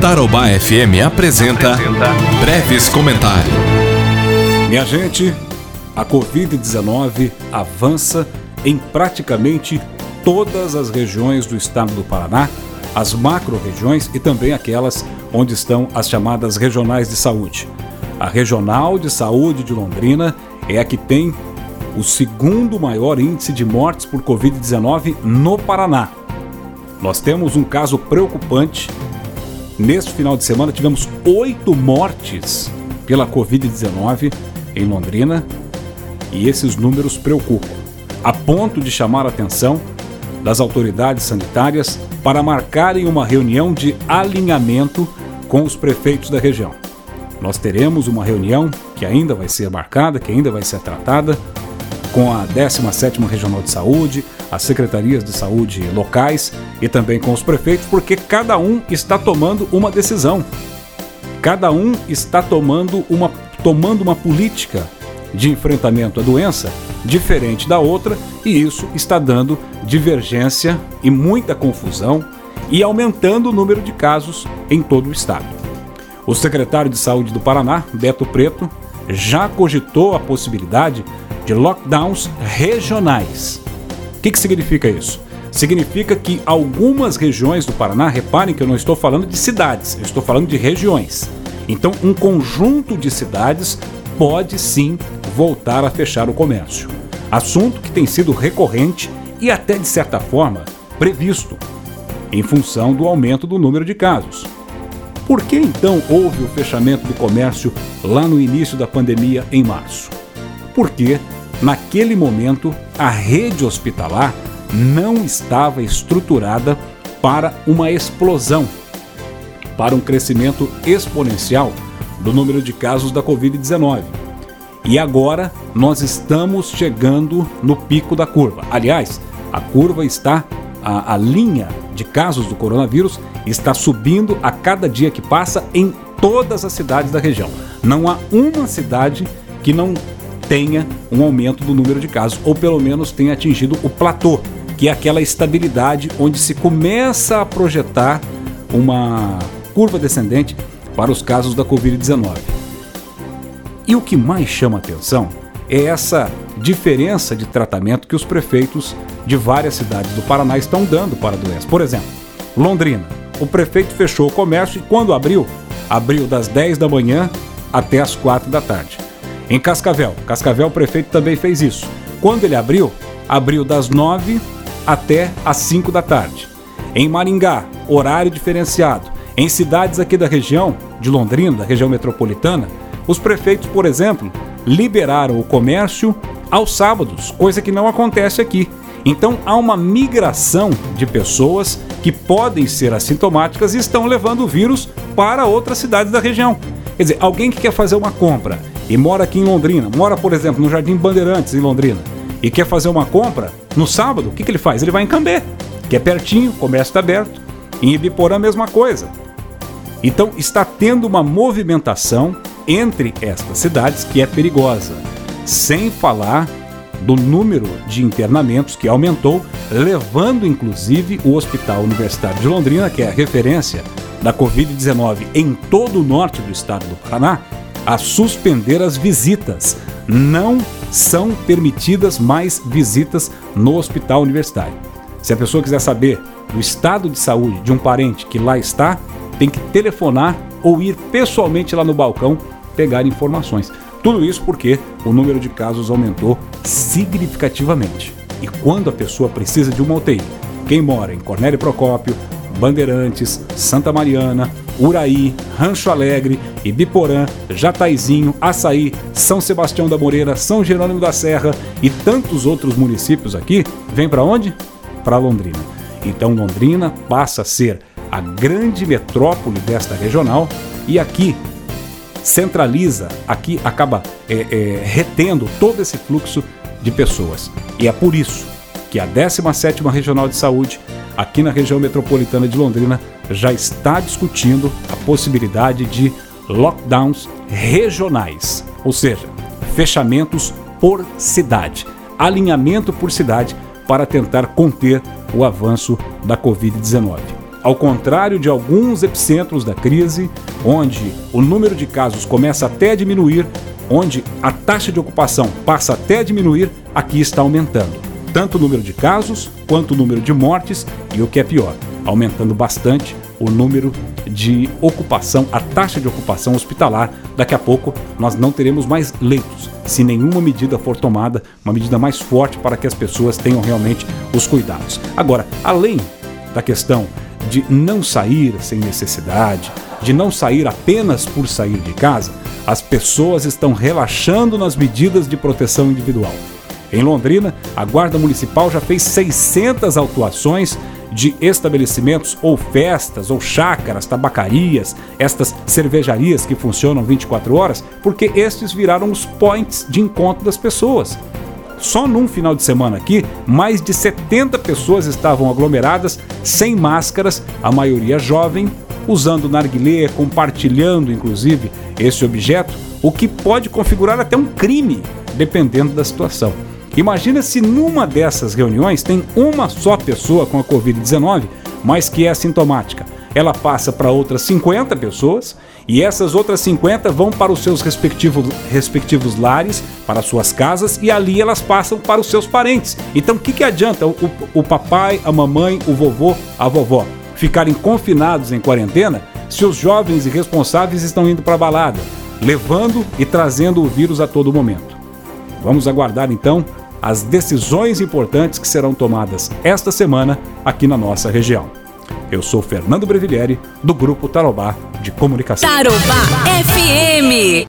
Tarobá FM apresenta, Breves Comentários. Minha gente, a Covid-19 avança em praticamente todas as regiões do estado do Paraná, as macro-regiões e também aquelas onde estão as chamadas regionais de saúde. A Regional de Saúde de Londrina é a que tem o segundo maior índice de mortes por Covid-19 no Paraná. Nós temos um caso preocupante. Neste final de semana tivemos oito mortes pela Covid-19 em Londrina e esses números preocupam, a ponto de chamar a atenção das autoridades sanitárias para marcarem uma reunião de alinhamento com os prefeitos da região. Nós teremos uma reunião que ainda vai ser marcada, que ainda vai ser tratada, com a 17ª Regional de Saúde, as secretarias de saúde locais e também com os prefeitos, porque cada um está tomando uma decisão. Cada um está tomando uma, tomando uma política de enfrentamento à doença diferente da outra, e isso está dando divergência e muita confusão e aumentando o número de casos em todo o estado. O secretário de Saúde do Paraná, Beto Preto, já cogitou a possibilidade de lockdowns regionais. O que, que significa isso? Significa que algumas regiões do Paraná, reparem que eu não estou falando de cidades, eu estou falando de regiões. Então, um conjunto de cidades pode sim voltar a fechar o comércio. Assunto que tem sido recorrente e até de certa forma previsto, em função do aumento do número de casos. Por que então houve o fechamento do comércio lá no início da pandemia em março? Porque, naquele momento, a rede hospitalar não estava estruturada para uma explosão, para um crescimento exponencial do número de casos da Covid-19. E agora nós estamos chegando no pico da curva. Aliás, a curva está, a, a linha de casos do coronavírus está subindo a cada dia que passa em todas as cidades da região. Não há uma cidade que não tenha um aumento do número de casos, ou pelo menos tenha atingido o platô, que é aquela estabilidade onde se começa a projetar uma curva descendente para os casos da Covid-19. E o que mais chama atenção é essa diferença de tratamento que os prefeitos de várias cidades do Paraná estão dando para a doença. Por exemplo, Londrina o prefeito fechou o comércio e quando abriu, abriu das 10 da manhã até as 4 da tarde. Em Cascavel, Cascavel o prefeito também fez isso. Quando ele abriu, abriu das 9 até as 5 da tarde. Em Maringá, horário diferenciado. Em cidades aqui da região, de Londrina, da região metropolitana, os prefeitos, por exemplo, liberaram o comércio aos sábados, coisa que não acontece aqui. Então há uma migração de pessoas que podem ser assintomáticas e estão levando o vírus para outras cidades da região. Quer dizer, alguém que quer fazer uma compra e mora aqui em Londrina, mora, por exemplo, no Jardim Bandeirantes, em Londrina, e quer fazer uma compra no sábado, o que, que ele faz? Ele vai em Cambé, que é pertinho, o comércio está aberto. Em Ibiporã, a mesma coisa. Então, está tendo uma movimentação entre estas cidades que é perigosa. Sem falar do número de internamentos que aumentou, levando inclusive o Hospital Universitário de Londrina, que é a referência da Covid-19 em todo o norte do estado do Paraná, a suspender as visitas. Não são permitidas mais visitas no hospital universitário. Se a pessoa quiser saber do estado de saúde de um parente que lá está, tem que telefonar ou ir pessoalmente lá no balcão pegar informações. Tudo isso porque o número de casos aumentou significativamente. E quando a pessoa precisa de uma UTI, quem mora em Cornélio Procópio, Bandeirantes, Santa Mariana, Uraí, Rancho Alegre, Ibiporã, Jataizinho, Açaí, São Sebastião da Moreira, São Jerônimo da Serra e tantos outros municípios aqui, vem para onde? Para Londrina. Então Londrina passa a ser a grande metrópole desta regional e aqui centraliza, aqui acaba é, é, retendo todo esse fluxo de pessoas. E é por isso que a 17ª Regional de Saúde, aqui na região metropolitana de Londrina, já está discutindo a possibilidade de lockdowns regionais, ou seja, fechamentos por cidade, alinhamento por cidade para tentar conter o avanço da Covid-19. ao contrário de alguns epicentros da crise, onde o número de casos começa até a diminuir, onde a taxa de ocupação passa até a diminuir, aqui está aumentando. Tanto o número de casos quanto o número de mortes e o que é pior, aumentando bastante o número de ocupação, a taxa de ocupação hospitalar. Daqui a pouco nós não teremos mais leitos, se nenhuma medida for tomada, uma medida mais forte para que as pessoas tenham realmente os cuidados. Agora, além da questão de não sair sem necessidade, de não sair apenas por sair de casa, as pessoas estão relaxando nas medidas de proteção individual. Em Londrina, a Guarda Municipal já fez 600 autuações de estabelecimentos ou festas ou chácaras, tabacarias, estas cervejarias que funcionam 24 horas, porque estes viraram os points de encontro das pessoas. Só num final de semana aqui, mais de 70 pessoas estavam aglomeradas, sem máscaras, a maioria jovem, usando narguilé, compartilhando inclusive esse objeto, o que pode configurar até um crime, dependendo da situação. Imagina se numa dessas reuniões tem uma só pessoa com a Covid-19, mas que é assintomática. Ela passa para outras 50 pessoas e essas outras 50 vão para os seus respectivos, respectivos lares, para suas casas e ali elas passam para os seus parentes. Então o que, que adianta o, o papai, a mamãe, o vovô, a vovó ficarem confinados em quarentena se os jovens irresponsáveis estão indo para a balada, levando e trazendo o vírus a todo momento? Vamos aguardar então as decisões importantes que serão tomadas esta semana aqui na nossa região. Eu sou Fernando Brevilieri, do Grupo Tarobá de Comunicação. Tarobá FM.